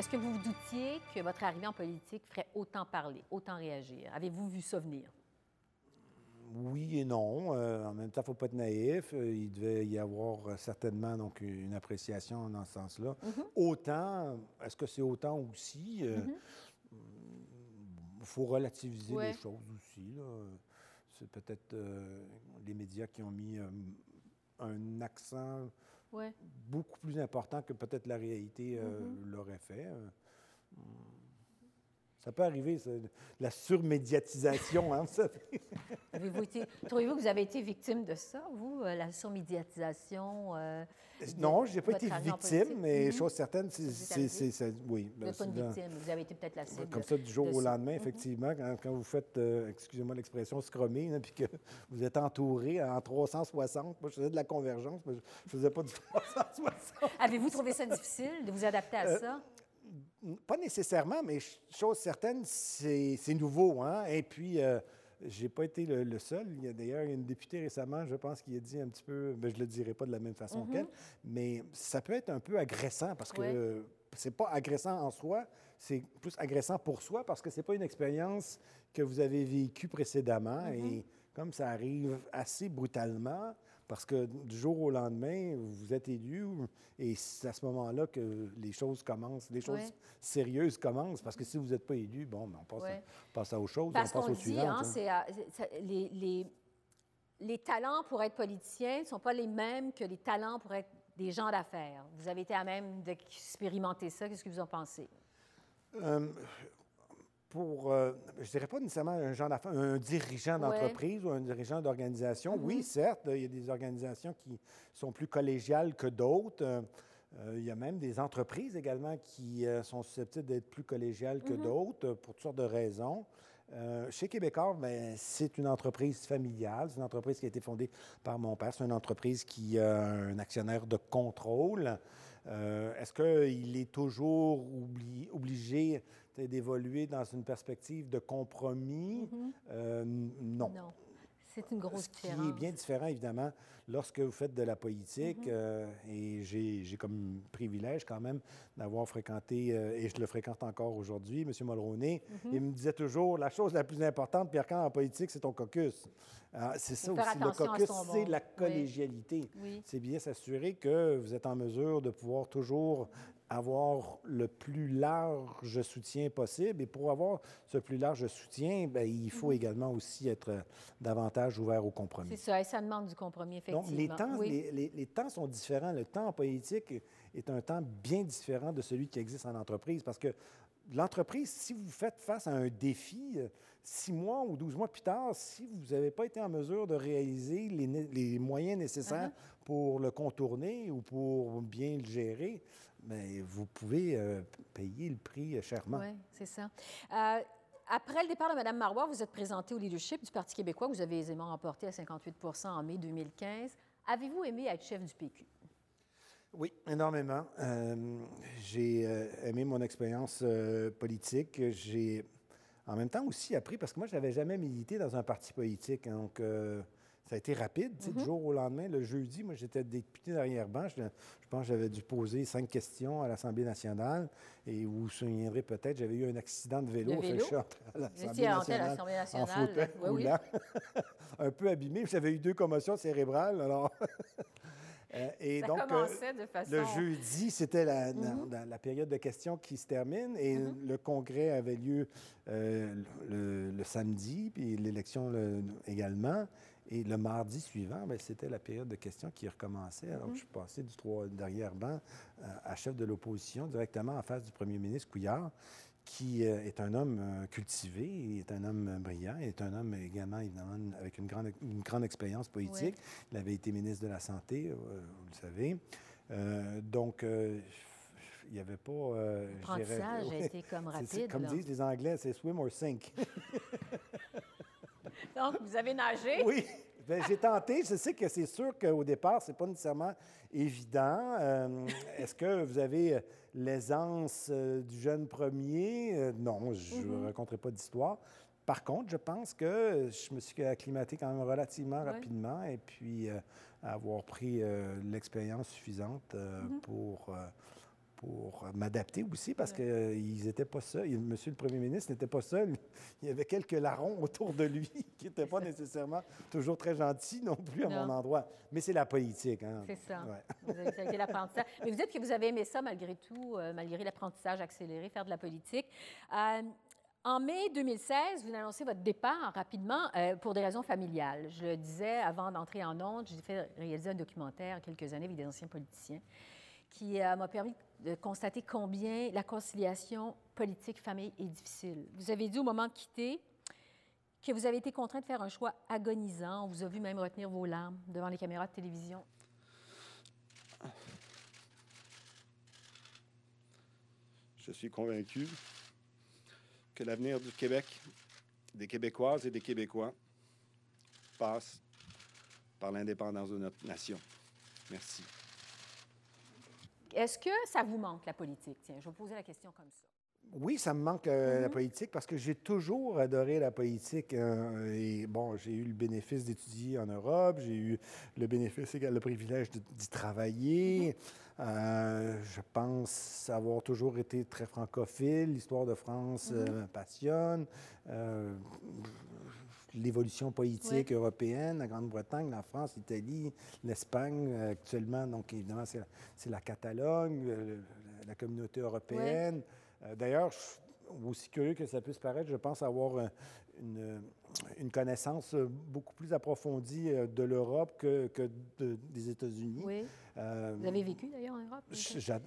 Est-ce que vous vous doutiez que votre arrivée en politique ferait autant parler, autant réagir? Avez-vous vu ça venir? Oui et non. Euh, en même temps, il ne faut pas être naïf. Euh, il devait y avoir euh, certainement donc, une appréciation dans ce sens-là. Mm-hmm. Autant, est-ce que c'est autant aussi? Il Mm-hmm. faut relativiser Ouais. les choses aussi. C'est peut-être euh, les médias qui ont mis un accent Beaucoup plus important que peut-être la réalité euh, Mm-hmm. l'aurait fait. Ça peut arriver, ça, la surmédiatisation, hein. Trouvez-vous que vous avez été victime de ça, vous, euh, la surmédiatisation? euh, Non, je n'ai pas été victime, mais Mhm. chose certaine, c'est... Oui. Vous ben, n'êtes pas une victime, vous avez été peut-être la cible. Comme ça, du jour au lendemain, effectivement, quand, quand vous faites, euh, excusez-moi l'expression, scrummer, là, puis que vous êtes entouré en 360. Moi, je faisais de la convergence, mais je ne faisais pas du 360. Avez-vous trouvé ça difficile de vous adapter à Euh, ça? Pas nécessairement, mais ch- chose certaine, c'est nouveau. Hein? Et puis, euh, j'ai pas été le, le seul. Il y a d'ailleurs une députée récemment, je pense, qui a dit un petit peu, ben, je le dirai pas de la même façon qu'elle, mais ça peut être un peu agressant parce que Ouais. c'est pas agressant en soi, c'est plus agressant pour soi parce que c'est pas une expérience que vous avez vécue précédemment et comme ça arrive assez brutalement, parce que du jour au lendemain, vous êtes élu et c'est à ce moment-là que les choses commencent, les choses Ouais. sérieuses commencent. Parce que si vous n'êtes pas élu, bon, ben, on passe, Ouais. à, passe à autre chose, Parce on passe au dit, suivant. hein, euh, c'est- les, les- les talents pour être politicien ne sont pas les mêmes que les talents pour être des gens d'affaires. Vous avez été à même d'expérimenter ça. Qu'est-ce que vous en pensez? Pour, euh, je dirais pas nécessairement un genre d'affaires, un dirigeant d'entreprise ou un dirigeant d'organisation. Oui, certes, il y a des organisations qui sont plus collégiales que d'autres. Euh, euh, il y a même des entreprises également qui euh, sont susceptibles d'être plus collégiales que d'autres euh, pour toutes sortes de raisons. Chez Québécois, ben, c'est une entreprise familiale. C'est une entreprise qui a été fondée par mon père. C'est une entreprise qui a un actionnaire de contrôle. Est-ce qu'il est toujours oubli- obligé d'évoluer dans une perspective de compromis? Euh, non. Non. C'est une grosse Ce qui différence. est bien différent, évidemment, lorsque vous faites de la politique, euh, et j'ai j'ai comme privilège quand même d'avoir fréquenté, euh, et je le fréquente encore aujourd'hui, M. Mulroney, il me disait toujours, la chose la plus importante, Pierre, quand en politique, c'est ton caucus. Ah, c'est ça aussi, le caucus, c'est bon. la Oui. collégialité. Oui. C'est bien s'assurer que vous êtes en mesure de pouvoir toujours avoir le plus large soutien possible. Et pour avoir ce plus large soutien, bien, il Mhm. faut également aussi être euh, davantage ouvert au compromis. C'est ça, et ça demande du compromis, effectivement. Donc, les temps, Oui. les, les- les temps sont différents. Le temps en politique est un temps bien différent de celui qui existe en entreprise parce que l'entreprise, si vous faites face à un défi, euh, six mois ou douze mois plus tard, si vous n'avez pas été en mesure de réaliser les moyens nécessaires Uh-huh. pour le contourner ou pour bien le gérer, bien, vous pouvez euh, payer le prix euh, chèrement. Oui, c'est ça. Euh, après le départ de Mme Marois, vous êtes présenté au leadership du Parti québécois, que vous avez aisément remporté à 58% en mai 2015. Avez-vous aimé être chef du PQ? Oui, énormément. Euh, j'ai aimé mon expérience politique. J'ai en même temps aussi appris, parce que moi, je n'avais jamais milité dans un parti politique. hein, donc, ça a été rapide, tu sais, du jour au lendemain. Le jeudi, moi, j'étais député d'arrière-ban. Je, je pense que j'avais dû poser cinq questions à l'Assemblée nationale. Et vous vous souviendrez peut-être, j'avais eu un accident de vélo. Fait vélo? entré à l'Assemblée nationale, en fauteuil oui, un peu abîmé. J'avais eu deux commotions cérébrales. Alors... Euh, et Ça donc, euh, commençait de façon- le jeudi, c'était la, la- la- la période de questions qui se termine et le congrès avait lieu euh, le, le samedi, puis l'élection le- également. Et le mardi suivant, ben, c'était la période de questions qui recommençait. Alors, je suis passé du trois derrière-banc euh, à chef de l'opposition directement en face du premier ministre Couillard, qui euh, est un homme euh, cultivé, est un homme brillant, est un homme également, évidemment, avec une grande, une grande expérience politique. Il avait été ministre de la Santé, vous le savez. Euh, donc, euh, il n'y avait pas... euh, L'apprentissage a été comme rapide, Comme là. disent les Anglais, c'est swim or sink. Donc, vous avez nagé? oui, Ben, j'ai tenté. Je sais que c'est sûr qu'au départ, c'est pas nécessairement évident. Euh, Est-ce que vous avez euh, l'aisance euh, du jeune premier? Non, je ne raconterai pas d'histoire. Par contre, je pense que je me suis acclimaté quand même relativement rapidement et puis euh, avoir pris euh, l'expérience suffisante euh, euh, pour m'adapter aussi parce qu'ils n'étaient pas seuls. Monsieur le premier ministre n'était pas seul. Il y avait quelques larrons autour de lui qui n'étaient pas nécessairement toujours très gentils non plus à mon endroit. Mais c'est la politique. Hein. C'est ça. Vous avez, l'apprentissage. Mais vous dites que vous avez aimé ça malgré tout, euh, malgré l'apprentissage accéléré, faire de la politique. Euh, en mai 2016, vous annoncez votre départ rapidement euh, pour des raisons familiales. Je le disais avant d'entrer en ondes, j'ai fait réaliser un documentaire quelques années avec des anciens politiciens qui euh, m'a permis de constater combien la conciliation politique-famille est difficile. Vous avez dit au moment de quitter que vous avez été contraint de faire un choix agonisant. On vous a vu même retenir vos larmes devant les caméras de télévision. Je suis convaincu que l'avenir du Québec, des Québécoises et des Québécois, passe par l'indépendance de notre nation. Merci. Est-ce que ça vous manque, la politique? Tiens, je vais vous poser la question comme ça. Oui, ça me manque euh, la mm-hmm. politique parce que j'ai toujours adoré la politique. Euh, et bon, j'ai eu le bénéfice d'étudier en Europe, j'ai eu le bénéfice le privilège d'y travailler. Mm-hmm. Euh, je pense avoir toujours été très francophile. L'histoire de France mm-hmm. me passionne l'évolution politique européenne, la Grande-Bretagne, la France, l'Italie, l'Espagne actuellement. Donc, évidemment, c'est la, Catalogne, la communauté européenne. Euh, d'ailleurs, aussi curieux que ça puisse paraître, je pense avoir euh, une, une connaissance beaucoup plus approfondie euh, de l'Europe que, que des États-Unis. Oui. Euh, Vous avez vécu d'ailleurs en Europe?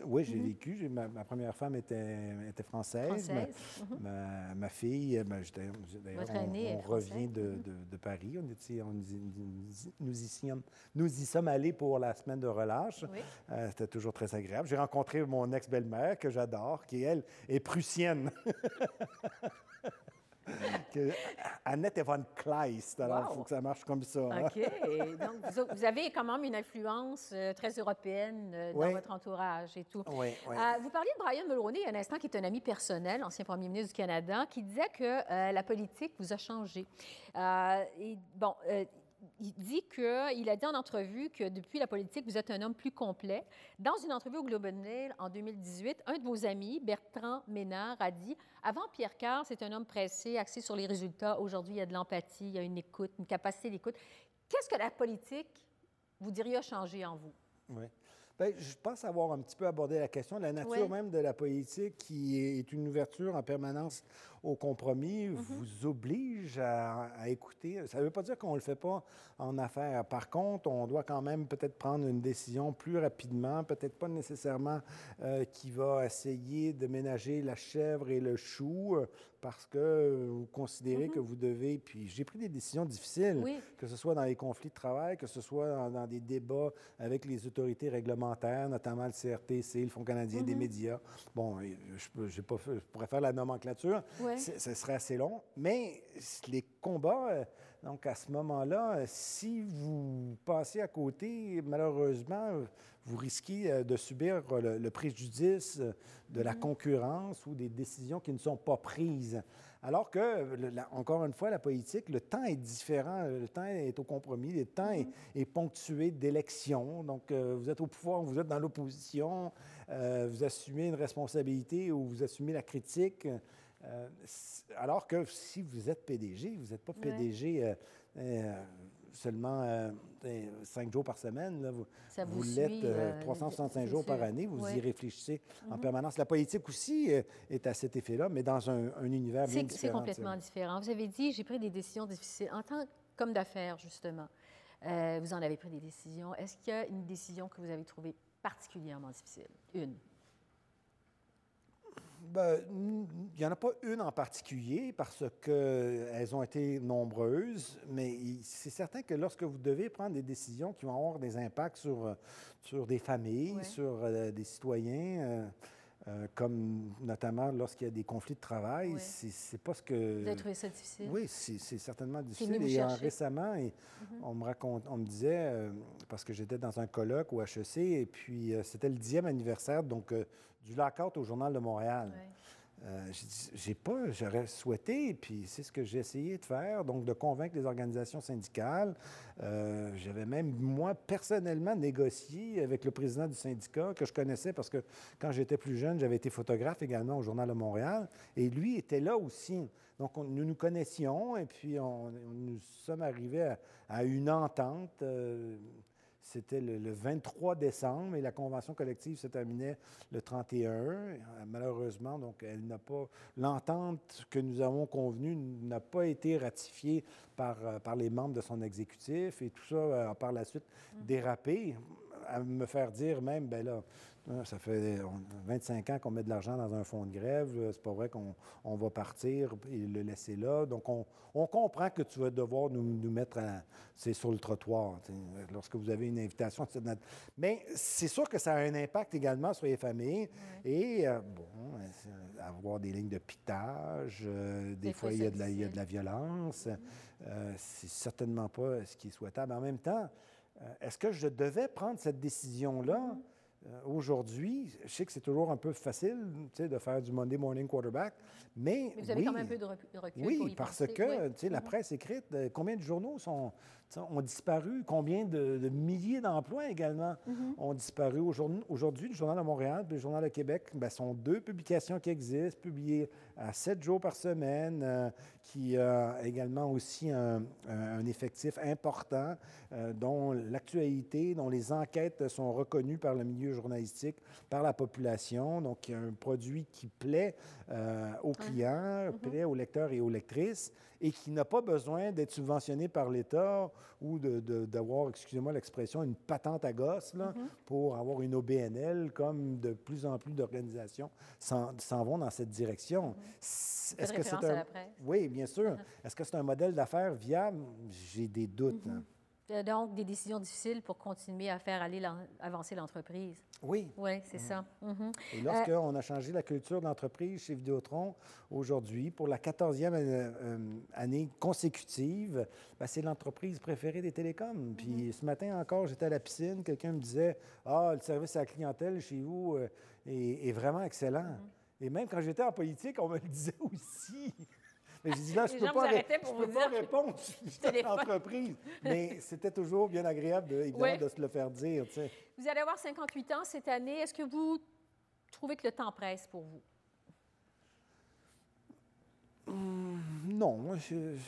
oui, j'ai mm-hmm. vécu. Ma, ma, première femme était, était française. Ma, ma, fille, ben, d'ailleurs, on, on revient de, mm-hmm. de, de, Paris. On était, on, nous, y, sommes, nous y sommes allés pour la semaine de relâche. Euh, c'était toujours très agréable. J'ai rencontré mon ex-belle-mère, que j'adore, qui, elle, est prussienne. Annette Von Kleist. Alors, il faut que ça marche comme ça. Hein. OK. Donc, vous, avez quand même une influence euh, très européenne euh, dans votre entourage et tout. Oui, oui. Euh, vous parliez de Brian Mulroney il y a un instant, qui est un ami personnel, ancien premier ministre du Canada, qui disait que la politique vous a changé. et bon, il dit qu'il a dit en entrevue que depuis la politique, vous êtes un homme plus complet. Dans une entrevue au Globe and Mail en 2018, un de vos amis, Bertrand Ménard, a dit Avant Pierre Carr, c'est un homme pressé, axé sur les résultats. Aujourd'hui, il y a de l'empathie, il y a une écoute, une capacité d'écoute. Qu'est-ce que la politique, vous diriez, a changé en vous? Oui. Bien, je pense avoir un petit peu abordé la question. La nature même de la politique, qui est une ouverture en permanence au compromis, mm-hmm. vous oblige à, écouter. Ça ne veut pas dire qu'on ne le fait pas en affaires. Par contre, on doit quand même peut-être prendre une décision plus rapidement, peut-être pas nécessairement euh, qui va essayer de ménager la chèvre et le chou parce que vous considérez mm-hmm. que vous devez. Puis j'ai pris des décisions difficiles, que ce soit dans les conflits de travail, que ce soit dans, des débats avec les autorités réglementaires, notamment le CRTC, le Fonds canadien des mm-hmm. médias. Bon, je, je, pas, je, pourrais faire la nomenclature. Ce serait assez long. Mais les combats, euh, donc à ce moment-là, si vous passez à côté, malheureusement, vous risquez euh, de subir le, préjudice de la mm-hmm. concurrence ou des décisions qui ne sont pas prises. Alors que, encore une fois, la politique, le temps est différent, le temps est au compromis, le temps est, mm-hmm. ponctué d'élections. Donc, euh, vous êtes au pouvoir, vous êtes dans l'opposition, vous assumez une responsabilité ou vous assumez la critique. Euh, alors que si vous êtes PDG, vous n'êtes pas PDG euh, euh, seulement cinq jours par semaine. vous, vous, l'êtes 365 jours par année. Vous y réfléchissez en mhm. permanence. La politique aussi est à cet effet-là, mais dans un, univers bien différent. C'est complètement différent. Vous avez dit, j'ai pris des décisions difficiles. En tant qu'homme d'affaires, justement, vous en avez pris des décisions. Est-ce qu'il y a une décision que vous avez trouvée particulièrement difficile? Une. Ben, il n'y en a pas une en particulier parce qu'elles ont été nombreuses, mais c'est certain que lorsque vous devez prendre des décisions qui vont avoir des impacts sur, sur des familles, sur euh, des citoyens, euh, euh, comme notamment lorsqu'il y a des conflits de travail, c'est pas ce que... Vous avez trouvé ça difficile? Oui, c'est certainement difficile. Et récemment, et mm-hmm. on, me raconte, on me disait, parce que j'étais dans un colloque au HEC, et puis c'était le dixième anniversaire, donc du lockout au Journal de Montréal. Euh, j'ai pas, j'aurais souhaité, puis c'est ce que j'ai essayé de faire, donc de convaincre les organisations syndicales. Euh, j'avais même, moi, personnellement, négocié avec le président du syndicat que je connaissais parce que quand j'étais plus jeune, j'avais été photographe également au Journal de Montréal, et lui était là aussi. Donc, nous nous connaissions, et puis nous sommes arrivés à, une entente. Euh, c'était le, 23 décembre et la convention collective se terminait le 31. Malheureusement, donc, elle n'a pas. L'entente que nous avons convenue n'a pas été ratifiée par, euh, par les membres de son exécutif et tout ça a par la suite mm. dérapé à me faire dire même, ben là, ça fait 25 ans qu'on met de l'argent dans un fonds de grève. C'est pas vrai qu'on va partir et le laisser là. Donc, on, comprend que tu vas devoir nous, mettre c'est sur le trottoir lorsque vous avez une invitation. Mais c'est sûr que ça a un impact également sur les familles. Et, euh, bon, euh, avoir des lignes de pitage, euh, des, fois, il y, a de la, il y, a de la, violence. c'est certainement pas ce qui est souhaitable. En même temps, est-ce que je devais prendre cette décision-là? Euh, aujourd'hui, je sais que c'est toujours un peu facile de faire du Monday morning quarterback, mais. mais vous avez quand même un peu de recul. Oui, parce que sais, la mm-hmm. presse écrite, euh, combien de journaux sont, ont disparu, combien de, milliers d'emplois également mm-hmm. ont disparu. Aujourd'hui, le Journal de Montréal et le Journal de Québec ben, sont deux publications qui existent, publiées à sept jours par semaine, euh, qui a également aussi un, effectif important, dont l'actualité, dont les enquêtes sont reconnues par le milieu journalistique par la population. Donc, il y a un produit qui plaît euh, aux clients, mm-hmm. plaît aux lecteurs et aux lectrices et qui n'a pas besoin d'être subventionné par l'État ou d'avoir, excusez-moi l'expression, une patente à gosse là, mm-hmm. pour avoir une OBNL, comme de plus en plus d'organisations s'en vont dans cette direction. Mm-hmm. Est-ce que c'est un... Oui, bien sûr. Est-ce que c'est un modèle d'affaires viable? J'ai des doutes. Hein. Euh, donc, des décisions difficiles pour continuer à faire aller avancer l'entreprise. Oui. Oui, c'est ça. Mhm. Et lorsqu'on a changé la culture d'entreprise chez Vidéotron, aujourd'hui, pour la 14e euh, euh, année consécutive, ben, c'est l'entreprise préférée des télécoms. Puis mhm. ce matin encore, j'étais à la piscine, quelqu'un me disait Ah, le service à la clientèle chez vous est, vraiment excellent. Mhm. Et même quand j'étais en politique, on me le disait aussi. Mais je dis là, je ne peux, pas, peux pas répondre sur l'entreprise. Mais c'était toujours bien agréable, de, évidemment, de se le faire dire. Vous allez avoir 58 ans cette année. Est-ce que vous trouvez que le temps presse pour vous? Hum, non,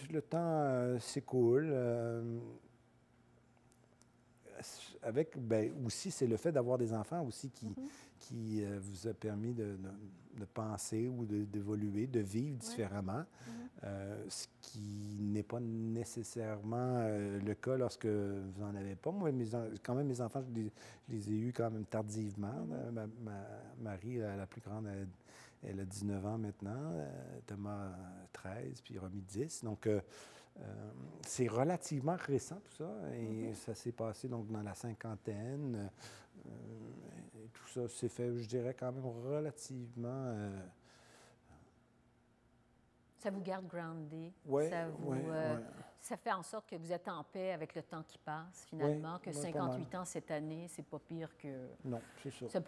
le temps euh, s'écoule. Euh, avec, ben, aussi, c'est le fait d'avoir des enfants aussi qui, mm-hmm. Qui euh, vous a permis de, de penser ou d'évoluer, de, vivre différemment, mm-hmm. euh, ce qui n'est pas nécessairement euh, le cas lorsque vous n'en avez pas. Moi, mes, quand même, mes enfants, je les, ai eus quand même tardivement. Ma, Marie, la, plus grande, elle, a 19 ans maintenant, Thomas 13, puis Romy 10. Donc, c'est relativement récent tout ça, et mm-hmm. ça s'est passé donc dans la cinquantaine. Ça s'est fait, je dirais, quand même relativement. Euh, ça vous garde groundé. Oui, ça, euh, ça fait en sorte que vous êtes en paix avec le temps qui passe, finalement, que 58 ans cette année, c'est pas pire que. Non, c'est ça.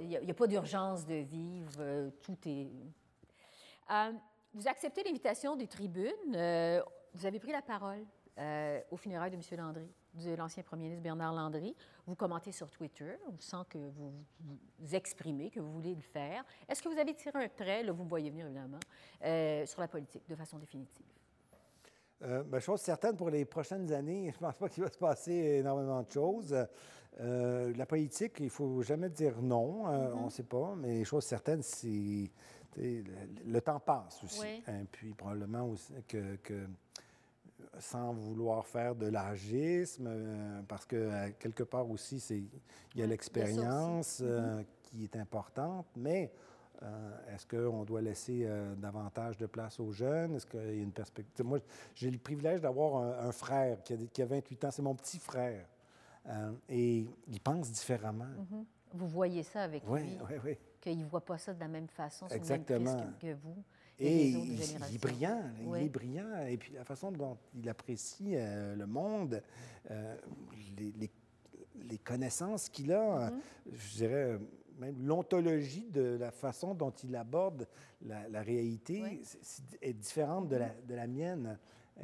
Il n'y a, pas d'urgence de vivre, euh, tout est. vous acceptez l'invitation des tribunes. vous avez pris la parole au funérailles de M. Landry de l'ancien premier ministre Bernard Landry. Vous commentez sur Twitter, on sent que vous vous exprimez, que vous voulez le faire. Est-ce que vous avez tiré un trait, là, vous me voyez venir évidemment, euh, sur la politique de façon définitive? Euh, ben, chose certaine, pour les prochaines années, je ne pense pas qu'il va se passer énormément de choses. Euh, la politique, il ne faut jamais dire non, mm-hmm. on ne sait pas, mais les choses certaines, c'est... Le, temps passe aussi. Et hein, puis probablement aussi que, que sans vouloir faire de l'agisme, euh, parce que euh, quelque part aussi, c'est, il y a l'expérience euh, qui est importante, mais est-ce qu'on doit laisser davantage de place aux jeunes? Est-ce qu'il y a une perspective? Moi, j'ai le privilège d'avoir un, frère qui a, qui a, 28 ans, c'est mon petit frère, et il pense différemment. Mm-hmm. Vous voyez ça avec oui, lui? Oui, oui. Qu'il ne voit pas ça de la même façon, Exactement. que, que vous. Et il, est brillant, il est brillant. Et puis la façon dont il apprécie euh, le monde, euh, les, les, connaissances qu'il a, mm-hmm. je dirais, même l'ontologie de la façon dont il aborde la, réalité est, différente de la, mm-hmm. de la mienne.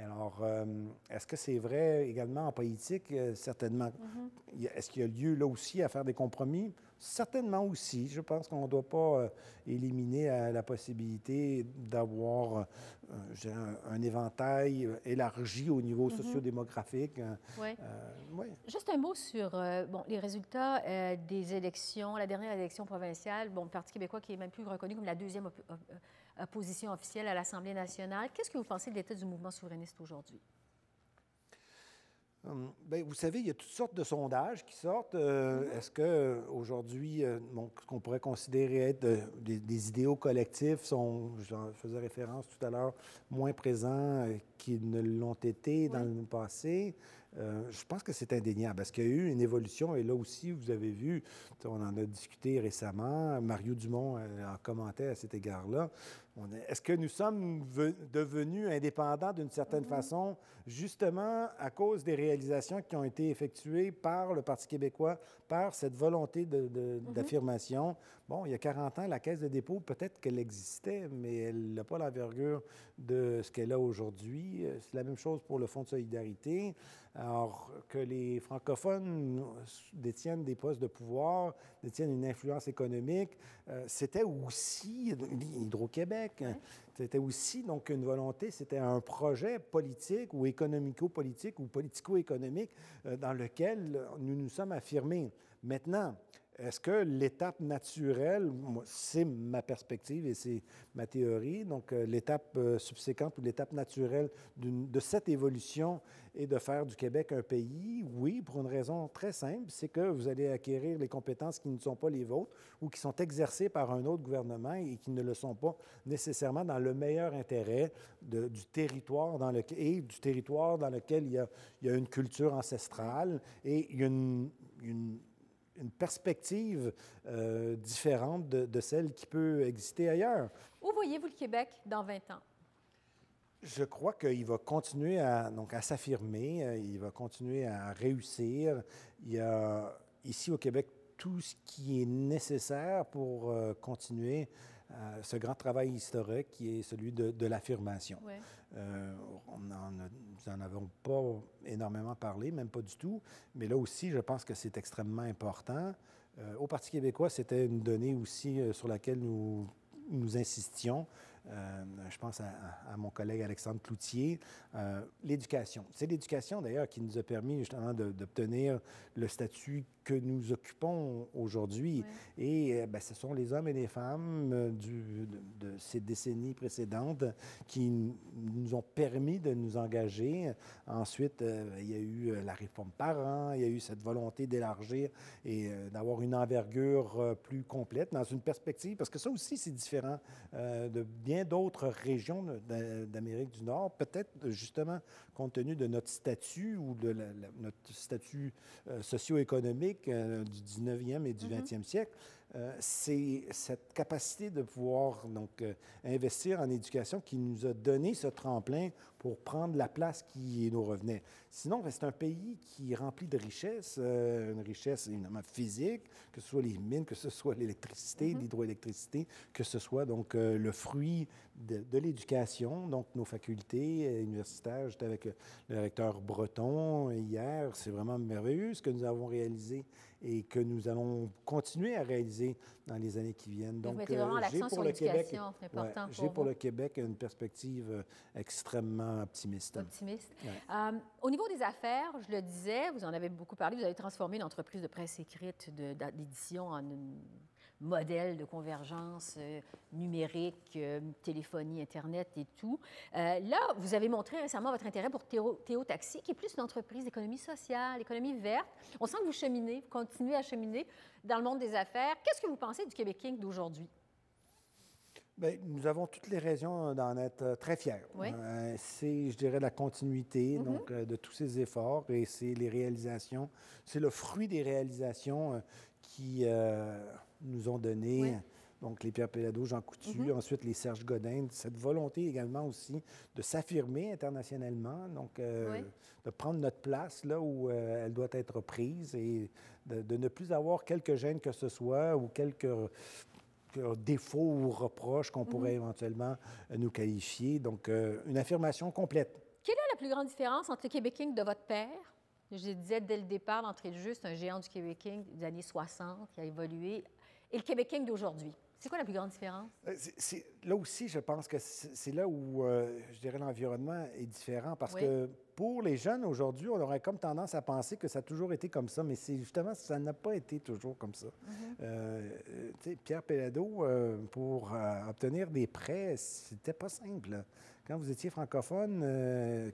Alors, euh, est-ce que c'est vrai également en politique? Euh, certainement. Mm-hmm. Est-ce qu'il y a lieu là aussi à faire des compromis? Certainement aussi. Je pense qu'on ne doit pas euh, éliminer la possibilité d'avoir un, éventail élargi au niveau mm-hmm. sociodémographique. Oui. Juste un mot sur bon, les résultats des élections, la dernière élection provinciale. Bon, le Parti québécois qui est même plus reconnu comme la deuxième position officielle à l'Assemblée nationale. Qu'est-ce que vous pensez de l'état du mouvement souverainiste aujourd'hui? Hum, bien, vous savez, il y a toutes sortes de sondages qui sortent. Euh, mm-hmm. Est-ce qu'aujourd'hui, euh, ce qu'on pourrait considérer être euh, des, idéaux collectifs sont, je faisais référence tout à l'heure, moins présents qu'ils ne l'ont été dans le passé? je pense que c'est indéniable parce qu'il y a eu une évolution et là aussi, vous avez vu, on en a discuté récemment, Mario Dumont a commenté à cet égard-là. Est-ce que nous sommes devenus indépendants d'une certaine mm-hmm. façon, justement à cause des réalisations qui ont été effectuées par le Parti québécois, par cette volonté mm-hmm. d'affirmation? Bon, il y a 40 ans, la Caisse de dépôt, peut-être qu'elle existait, mais elle n'a pas l'envergure de ce qu'elle a aujourd'hui. C'est la même chose pour le Fonds de solidarité. Alors que les francophones détiennent des postes de pouvoir, détiennent une influence économique, euh, c'était aussi Hydro-Québec. C'était aussi donc une volonté, c'était un projet politique ou économico-politique ou politico-économique euh, dans lequel nous nous sommes affirmés. Maintenant, est-ce que l'étape naturelle, c'est ma perspective et c'est ma théorie, donc euh, l'étape euh, subséquente ou l'étape naturelle de cette évolution est de faire du Québec un pays? Oui, pour une raison très simple, c'est que vous allez acquérir les compétences qui ne sont pas les vôtres ou qui sont exercées par un autre gouvernement et qui ne le sont pas nécessairement dans le meilleur intérêt du territoire dans lequel, et du territoire dans lequel il y a, une culture ancestrale et une une perspective euh, différente de, celle qui peut exister ailleurs. Où voyez-vous le Québec dans 20 ans? Je crois qu'il va continuer à, donc, à s'affirmer, euh, il va continuer à réussir. Il y a ici au Québec tout ce qui est nécessaire pour euh, continuer ce grand travail historique qui est celui de, l'affirmation. Euh, nous n'en avons pas énormément parlé, même pas du tout, mais là aussi, je pense que c'est extrêmement important. Euh, au Parti québécois, c'était une donnée aussi euh, sur laquelle nous, nous insistions. Je pense à, mon collègue Alexandre Cloutier, l'éducation. C'est l'éducation d'ailleurs qui nous a permis justement d'obtenir le statut que nous occupons aujourd'hui. Et euh, ben, ce sont les hommes et les femmes du, de, ces décennies précédentes qui nous ont permis de nous engager. Ensuite, il y a eu la réforme parents, il y a eu cette volonté d'élargir et d'avoir une envergure plus complète dans une perspective, parce que ça aussi, c'est différent de bien d'autres régions d'Amérique du Nord, peut-être justement compte tenu de notre statut ou de notre statut euh, euh, du 19e et du 20e mm-hmm. siècle, euh, c'est cette capacité de pouvoir donc investir en éducation qui nous a donné ce tremplin pour prendre la place qui nous revenait. Sinon, c'est un pays qui est rempli de richesses, une richesse évidemment physique, que ce soit les mines, que ce soit l'électricité, mm-hmm. l'hydroélectricité, que ce soit donc le fruit de, l'éducation, donc nos facultés universitaires. J'étais avec le recteur breton hier. C'est vraiment merveilleux ce que nous avons réalisé et que nous allons continuer à réaliser dans les années qui viennent. Donc, vous vraiment euh, l'accent sur l'éducation, c'est important ouais, J'ai pour le Québec une perspective euh, extrêmement optimiste. Optimiste. Euh, au niveau des affaires, je le disais, vous en avez beaucoup parlé, vous avez transformé une entreprise de presse écrite d'édition en une modèle de convergence euh, numérique, euh, téléphonie, Internet et tout. Euh, là, vous avez montré récemment votre intérêt pour Théo, Taxi, qui est plus une entreprise d'économie sociale, économie verte. On sent que vous cheminez, vous continuez à cheminer dans le monde des affaires. Qu'est-ce que vous pensez du Québec King d'aujourd'hui? Bien, nous avons toutes les raisons d'en être très fiers. c'est, je dirais, la continuité mm-hmm. donc, de tous ces efforts et c'est les réalisations, c'est le fruit des réalisations qui nous ont donné. Donc, les Pierre Pellado, Jean Coutu, mhm. ensuite les Serge Godin, cette volonté également aussi de s'affirmer internationalement, donc euh, de prendre notre place là où euh, elle doit être prise et de, ne plus avoir quelques gènes que ce soit ou quelques défauts ou reproches qu'on pourrait mhm. éventuellement nous qualifier. Donc, une affirmation complète. Quelle est la plus grande différence entre le Québec King de votre père? Je disais dès le départ, l'entrée de jeu, c'est un géant du Québec King des années 60 qui a évolué, et le Québec King d'aujourd'hui. C'est quoi la plus grande différence? Euh, là aussi, je pense que c'est là où, euh, je dirais, l'environnement est différent parce que pour les jeunes aujourd'hui, on aurait comme tendance à penser que ça a toujours été comme ça, mais c'est justement, ça n'a pas été toujours comme ça. Mm-hmm. Euh, Pierre Pellado, pour obtenir des prêts, c'était pas simple. Quand vous étiez francophone,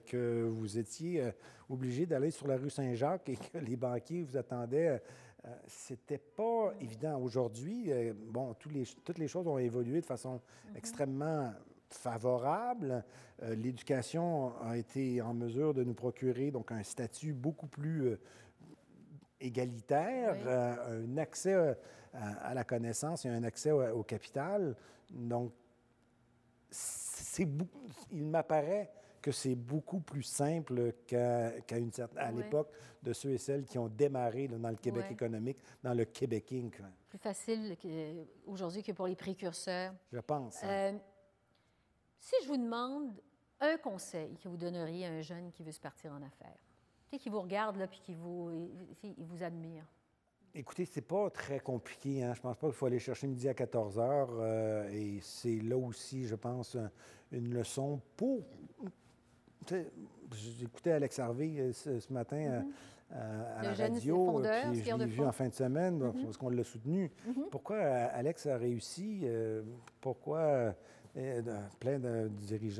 que vous étiez obligé d'aller sur la rue Saint-Jacques et que les banquiers vous attendaient euh, c'était pas évident. Aujourd'hui, euh, bon, les, toutes les choses ont évolué de façon mhm. extrêmement favorable. Euh, l'éducation a été en mesure de nous procurer donc un statut beaucoup plus égalitaire, un accès à, la connaissance et un accès au, capital. Donc, il m'apparaît que c'est beaucoup plus simple qu'à une certaine, à l'époque de ceux et celles qui ont démarré dans le Québec économique, dans le Québec Inc. Plus facile aujourd'hui que pour les précurseurs. Je pense. Hein. Euh, si je vous demande un conseil que vous donneriez à un jeune qui veut se partir en affaires, qui vous regarde là, puis qui vous, il vous admire. Écoutez, c'est pas très compliqué. Hein? Je pense pas qu'il faut aller chercher midi à 14 heures. Euh, et c'est là aussi, je pense, une leçon pour J'écoutais Alex Harvey euh, ce, matin euh, mm-hmm. euh, à, la radio, puis je l'ai vu en fin de semaine, mm-hmm. parce qu'on l'a soutenu. Mm-hmm. Pourquoi Alex a réussi? pourquoi plein de,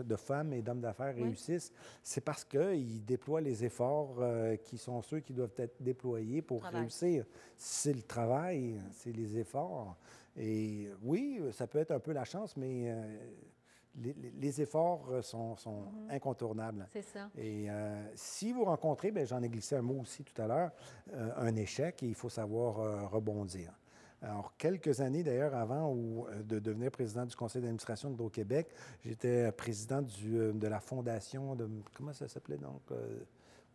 de femmes et d'hommes d'affaires réussissent? C'est parce qu'ils déploient les efforts qui sont ceux qui doivent être déployés pour réussir. C'est le travail, c'est les efforts. Et oui, ça peut être un peu la chance, mais les, efforts euh, sont, mhm. incontournables. C'est ça. Et euh, si vous rencontrez, ben, j'en ai glissé un mot aussi tout à l'heure, euh, un échec, il faut savoir rebondir. Alors, quelques années d'ailleurs avant de devenir président du conseil d'administration de québec j'étais président de la fondation de. Comment ça s'appelait donc?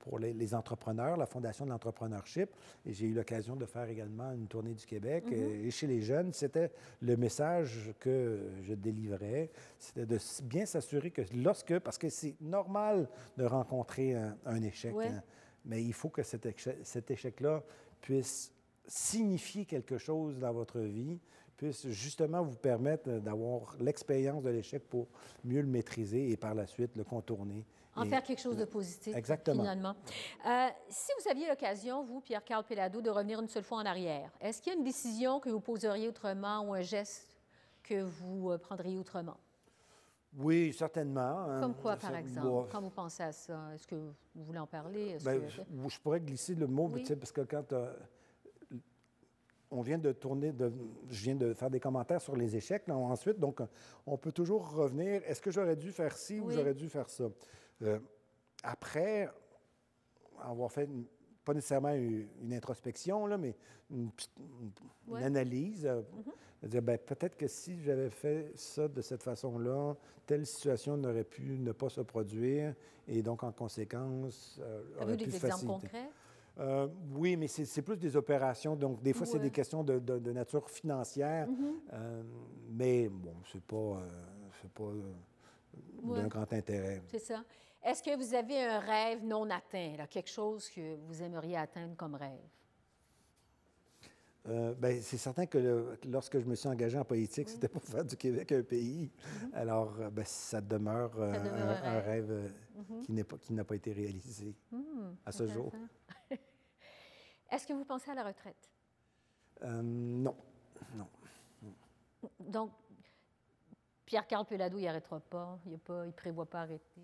Pour les, entrepreneurs, la Fondation de l'entrepreneurship. Et j'ai eu l'occasion de faire également une tournée du Québec. Mm-hmm. Et chez les jeunes, c'était le message que je délivrais, c'était de bien s'assurer que lorsque, parce que c'est normal de rencontrer un, échec, hein, mais il faut que cet, cet échec-là puisse signifier quelque chose dans votre vie, puisse justement vous permettre d'avoir l'expérience de l'échec pour mieux le maîtriser et par la suite le contourner en faire quelque chose de positif, Exactement. finalement. Euh, si vous aviez l'occasion, vous, Pierre-Carl Pelado, de revenir une seule fois en arrière, est-ce qu'il y a une décision que vous poseriez autrement ou un geste que vous euh, prendriez autrement? Oui, certainement. Hein. Comme quoi, par exemple, quand vous pensez à ça? Est-ce que vous voulez en parler? Bien, je, pourrais glisser le mot, parce que quand euh, on vient de tourner, de, je viens de faire des commentaires sur les échecs ensuite, donc on peut toujours revenir. Est-ce que j'aurais dû faire ci ou j'aurais dû faire ça? Euh, après avoir fait, pas nécessairement une, introspection, là, mais une, analyse, euh, dire ben, peut-être que si j'avais fait ça de cette façon-là, telle situation n'aurait pu ne pas se produire et donc en conséquence, euh, aurait pu des exemples concrets? oui, mais c'est plus des opérations. Donc, des fois, c'est des questions de, nature financière. Mm-hmm. mais bon, c'est pas, pas d'un grand intérêt. C'est ça. Est-ce que vous avez un rêve non atteint, quelque chose que vous aimeriez atteindre comme rêve? Euh, ben, c'est certain que lorsque je me suis engagé en politique, c'était pour faire du Québec un pays. Mm-hmm. Alors, euh, ben, ça demeure, euh, un, rêve, mm-hmm. qui n'a pas, été réalisé mm, à ce jour. Est-ce que vous pensez à la retraite? non. Non. Donc, Pierre-Carl Pelado, il n'arrêtera pas. Il ne prévoit pas arrêter.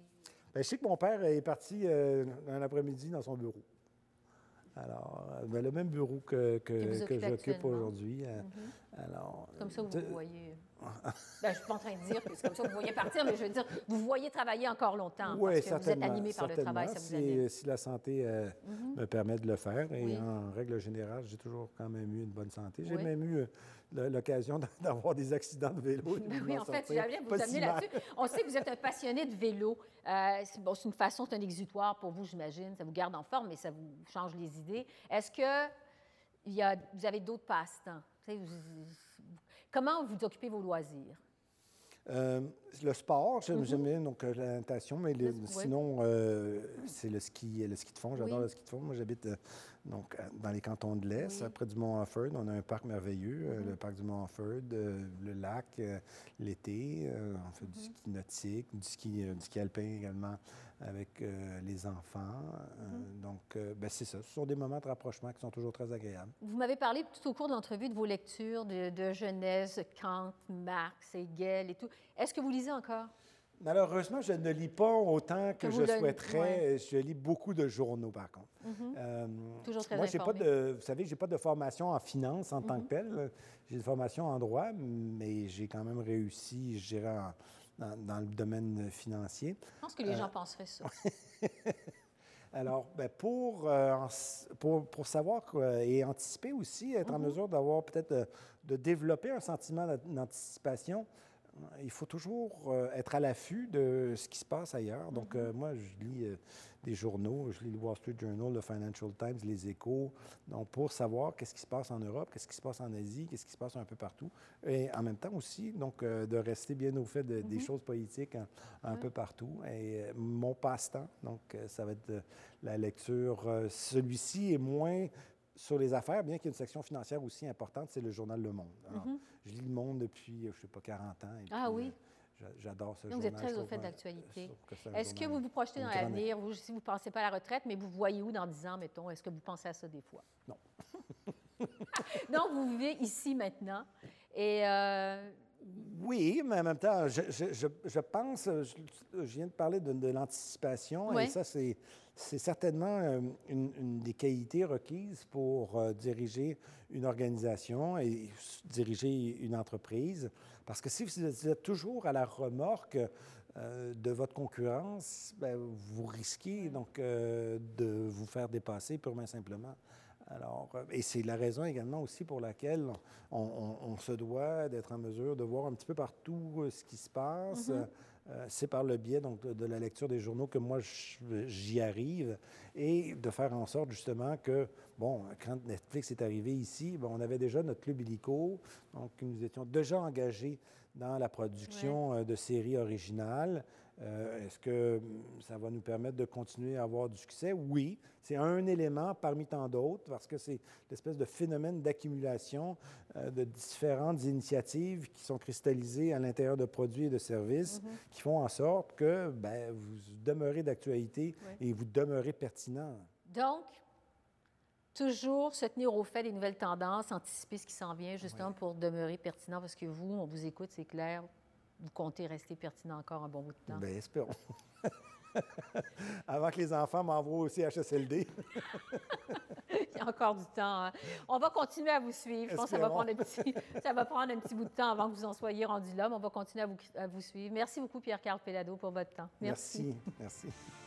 Ben, je sais que mon père est parti euh, un après-midi dans son bureau. Alors, euh, ben, le même bureau que, que, j'occupe aujourd'hui. Euh, mm-hmm. Alors, Comme ça, vous voyez. ben, je ne suis pas en train de dire que c'est comme ça que vous voyez partir, mais je veux dire, vous voyez travailler encore longtemps. Oui, parce que vous êtes animé par le travail, ça vous si, si la santé mm-hmm. me permet de le faire. Et en règle générale, j'ai toujours quand même eu une bonne santé. J'ai même eu l'occasion d'avoir des accidents de vélo. Ben oui, en fait, j'allais vous amener là-dessus. On sait que vous êtes un passionné de vélo. Euh, c'est une façon, c'est un exutoire pour vous, j'imagine. Ça vous garde en forme, mais ça vous change les idées. Est-ce que il y a, vous avez d'autres passe-temps? Comment vous occupez vos loisirs? Euh, le sport, j'aime bien donc euh, la natation, mais sinon, euh, c'est le ski, le ski de fond. J'adore le ski de fond. Moi, j'habite donc dans les cantons de l'Est, près du Mont Offord. On a un parc merveilleux, mm-hmm. le parc du Mont Offord, le lac l'été. on fait du mm-hmm. ski nautique, du ski, du ski alpin également avec euh, les enfants. Euh, mhm. Donc, euh, ben, c'est ça. Ce sont des moments de rapprochement qui sont toujours très agréables. Vous m'avez parlé tout au cours de l'entrevue de vos lectures de, de Genèse, Kant, Marx, Hegel et tout. Est-ce que vous lisez encore? Malheureusement, je ne lis pas autant que, je souhaiterais. Je lis beaucoup de journaux, par contre. Mhm. Toujours très Moi, j'ai pas de, vous savez, j'ai pas de formation en finance en tant que mhm. telle. J'ai une formation en droit, mais j'ai quand même réussi, je dirais, en, dans, le domaine financier. Je pense que les gens euh, penseraient ça. Alors, ben, pour, euh, pour, pour, savoir et anticiper aussi, être en mm-hmm. mesure d'avoir peut-être de, de, développer un sentiment d'anticipation, il faut toujours euh, être à l'affût de ce qui se passe ailleurs. Donc, mm-hmm. moi, je lis des journaux. Je lis le Wall Street Journal, le Financial Times, les Échos, donc pour savoir qu'est-ce qui se passe en Europe, qu'est-ce qui se passe en Asie, qu'est-ce qui se passe un peu partout. Et en même temps aussi, donc, euh, de rester bien au fait des mm-hmm. choses politiques un, peu partout. Et euh, mon passe-temps, donc, euh, ça va être la lecture. Celui-ci est moins sur les affaires, bien qu'il y ait une section financière aussi importante, c'est le journal Le Monde. Mm-hmm. Je lis Le Monde depuis, je ne sais pas, 40 ans. ah oui. J'adore ce Donc, Vous êtes très au fait d'actualité. Est-ce que vous vous projetez dans l'avenir, si vous ne pensez pas à la retraite, mais vous voyez où dans 10 ans, mettons? Est-ce que vous pensez à ça des fois? Non. Donc, vous vivez ici maintenant. Et. Euh, oui, mais en même temps, je, je, je, pense, je, viens de parler de, l'anticipation, et ça, c'est, c'est certainement euh, une, des qualités requises pour euh, diriger une organisation et diriger une entreprise. Parce que si vous êtes toujours à la remorque euh, de votre concurrence, ben, vous risquez donc euh, de vous faire dépasser purement et simplement. Alors, euh, et c'est la raison également aussi pour laquelle on, se doit d'être en mesure de voir un petit peu partout ce qui se passe. Mm-hmm. c'est par le biais donc, de, la lecture des journaux que moi j'y arrive et de faire en sorte justement que, bon, quand Netflix est arrivé ici, on avait déjà notre club illico, donc nous étions déjà engagés dans la production euh, de séries originales. Euh, est-ce que hum, ça va nous permettre de continuer à avoir du succès? Oui, c'est un élément parmi tant d'autres parce que c'est l'espèce de phénomène d'accumulation euh, de différentes initiatives qui sont cristallisées à l'intérieur de produits et de services mm-hmm. qui font en sorte que ben, vous demeurez d'actualité et vous demeurez pertinent. Donc, toujours se tenir au fait des nouvelles tendances, anticiper ce qui s'en vient, justement pour demeurer pertinent, parce que vous, on vous écoute, c'est clair, vous comptez rester pertinent encore un bon bout de temps? Bien, espérons. Avant que les enfants m'envoient aussi HSLD. Il y a encore du temps. Hein. On va continuer à vous suivre. Je pense que ça va, prendre un petit, ça va prendre un petit bout de temps avant que vous en soyez rendu là, mais on va continuer à vous, à vous suivre. Merci beaucoup, Pierre-Carl Pellado, pour votre temps. Merci. Merci. Merci.